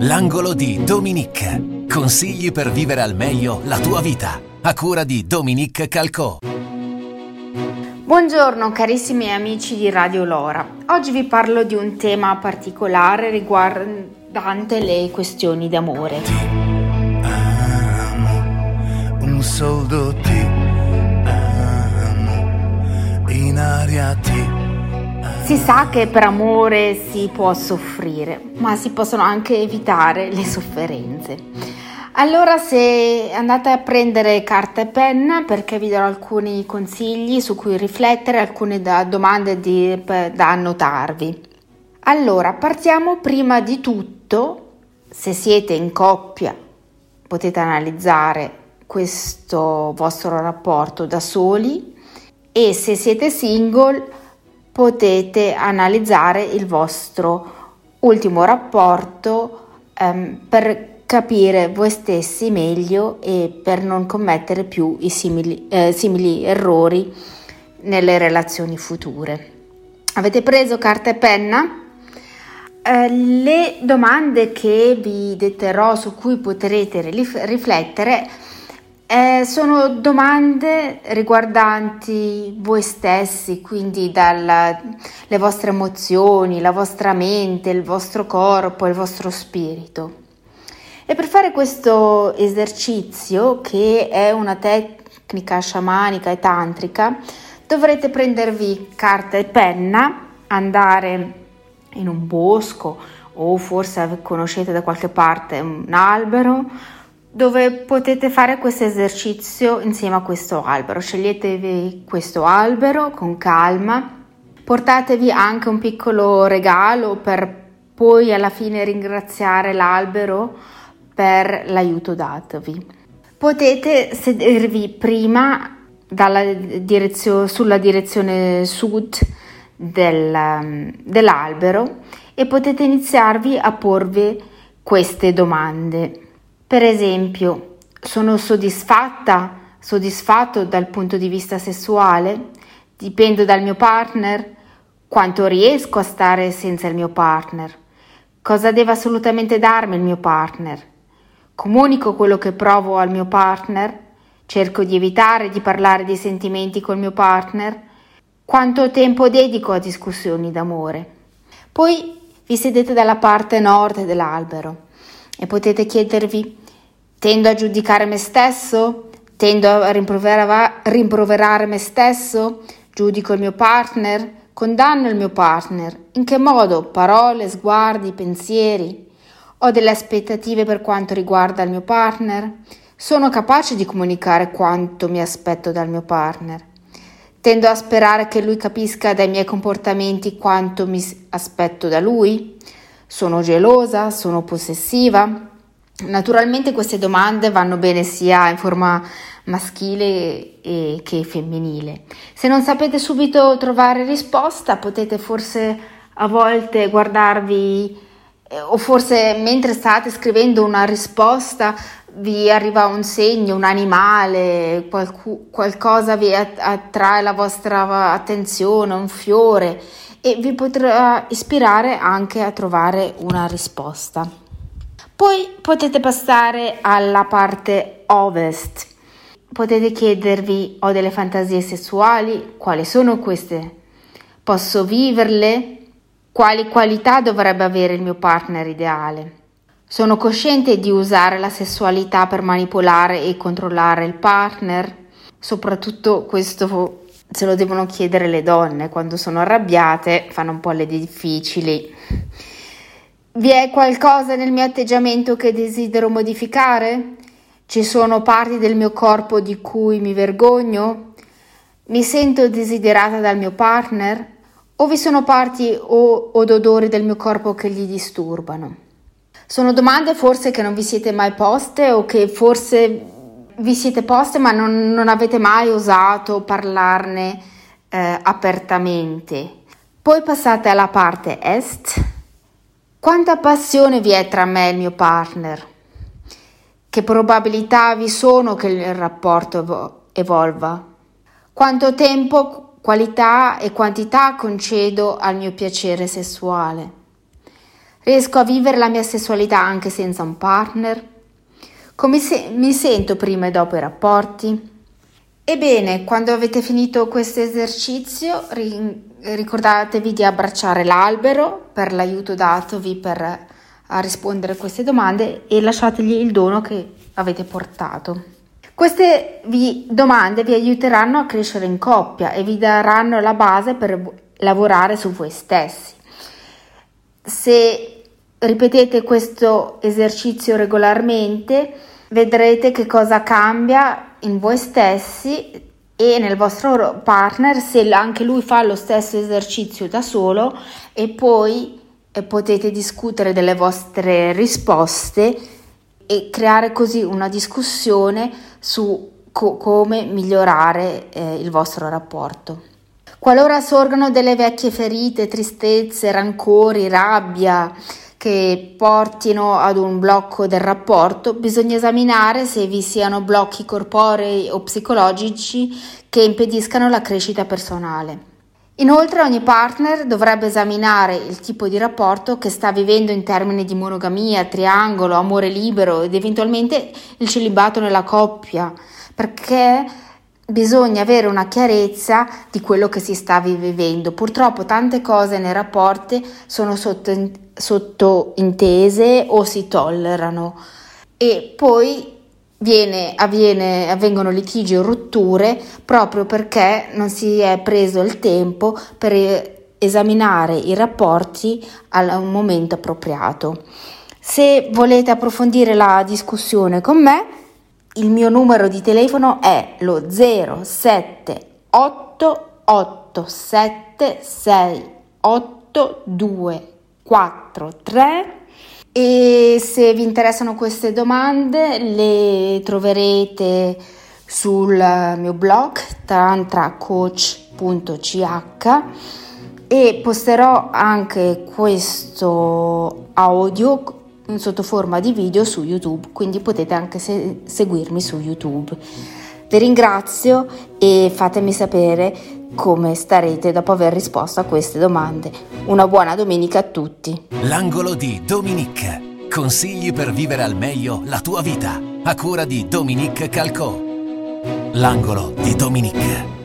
L'angolo di Dominique. Consigli per vivere al meglio la tua vita. A cura di Dominique Calcò. Buongiorno carissimi amici di Radio Lora. Oggi vi parlo di un tema particolare riguardante le questioni d'amore. Ti amo, un soldo ti amo, in aria ti si sa che per amore si può soffrire, ma si possono anche evitare le sofferenze. Allora se andate a prendere carta e penna perché vi darò alcuni consigli su cui riflettere, alcune da, domande di, da annotarvi. Allora, partiamo prima di tutto, se siete in coppia, potete analizzare questo vostro rapporto da soli e se siete single potete analizzare il vostro ultimo rapporto ehm, per capire voi stessi meglio e per non commettere più i simili, eh, simili errori nelle relazioni future. Avete preso carta e penna? Eh, le domande che vi detterò su cui potrete riflettere eh, sono domande riguardanti voi stessi, quindi dalle vostre emozioni, la vostra mente, il vostro corpo, il vostro spirito. E per fare questo esercizio, che è una tecnica sciamanica e tantrica, dovrete prendervi carta e penna, andare in un bosco o forse conoscete da qualche parte un albero dove potete fare questo esercizio insieme a questo albero. Sceglietevi questo albero con calma, portatevi anche un piccolo regalo per poi alla fine ringraziare l'albero per l'aiuto datovi. Potete sedervi prima direzio, sulla direzione sud del, dell'albero e potete iniziarvi a porvi queste domande. Per esempio, sono soddisfatta, soddisfatto dal punto di vista sessuale? Dipendo dal mio partner? Quanto riesco a stare senza il mio partner? Cosa deve assolutamente darmi il mio partner? Comunico quello che provo al mio partner? Cerco di evitare di parlare di sentimenti col mio partner? Quanto tempo dedico a discussioni d'amore? Poi vi sedete dalla parte nord dell'albero e potete chiedervi, tendo a giudicare me stesso? Tendo a rimproverare me stesso? Giudico il mio partner? Condanno il mio partner? In che modo? Parole, sguardi, pensieri? Ho delle aspettative per quanto riguarda il mio partner? Sono capace di comunicare quanto mi aspetto dal mio partner? Tendo a sperare che lui capisca dai miei comportamenti quanto mi aspetto da lui? Sono gelosa? Sono possessiva? Naturalmente queste domande vanno bene sia in forma maschile che femminile. Se non sapete subito trovare risposta, potete forse a volte guardarvi eh, o forse mentre state scrivendo una risposta vi arriva un segno, un animale, qualcu- qualcosa vi attrae la vostra attenzione, un fiore e vi potrà ispirare anche a trovare una risposta. Poi potete passare alla parte ovest. Potete chiedervi ho delle fantasie sessuali? Quali sono queste? Posso viverle? Quali qualità dovrebbe avere il mio partner ideale? Sono cosciente di usare la sessualità per manipolare e controllare il partner? Soprattutto questo se lo devono chiedere le donne, quando sono arrabbiate fanno un po' le difficili. Vi è qualcosa nel mio atteggiamento che desidero modificare? Ci sono parti del mio corpo di cui mi vergogno? Mi sento desiderata dal mio partner? O vi sono parti o, o odori del mio corpo che gli disturbano? Sono domande forse che non vi siete mai poste o che forse vi siete poste ma non, non avete mai osato parlarne eh, apertamente. Poi passate alla parte est. Quanta passione vi è tra me e il mio partner? Che probabilità vi sono che il rapporto evo- evolva? Quanto tempo, qualità e quantità concedo al mio piacere sessuale? Riesco a vivere la mia sessualità anche senza un partner? Come se- mi sento prima e dopo i rapporti? Ebbene, quando avete finito questo esercizio, ri- ricordatevi di abbracciare l'albero per l'aiuto datovi per rispondere a queste domande e lasciategli il dono che avete portato. Queste vi, domande vi aiuteranno a crescere in coppia e vi daranno la base per lavorare su voi stessi. Se ripetete questo esercizio regolarmente, vedrete che cosa cambia in voi stessi e nel vostro partner se anche lui fa lo stesso esercizio da solo e poi potete discutere delle vostre risposte e creare così una discussione su co- come migliorare eh, il vostro rapporto. Qualora sorgano delle vecchie ferite, tristezze, rancori, rabbia, che portino ad un blocco del rapporto, bisogna esaminare se vi siano blocchi corporei o psicologici che impediscano la crescita personale. Inoltre ogni partner dovrebbe esaminare il tipo di rapporto che sta vivendo in termini di monogamia, triangolo, amore libero ed eventualmente il celibato nella coppia, perché bisogna avere una chiarezza di quello che si sta vivendo. Purtroppo tante cose nei rapporti sono sotto, sottointese o si tollerano e poi viene, avviene, avvengono litigi o rotture proprio perché non si è preso il tempo per esaminare i rapporti a un momento appropriato. Se volete approfondire la discussione con me, il mio numero di telefono è lo 078876823 e se vi interessano queste domande le troverete sul mio blog tantracoach.ch e posterò anche questo audio sotto forma di video su YouTube, quindi potete anche se- seguirmi su YouTube. Vi ringrazio e fatemi sapere come starete dopo aver risposto a queste domande. Una buona domenica a tutti. L'angolo di Dominique. Consigli per vivere al meglio la tua vita. A cura di Dominique Calcò. L'angolo di Dominique.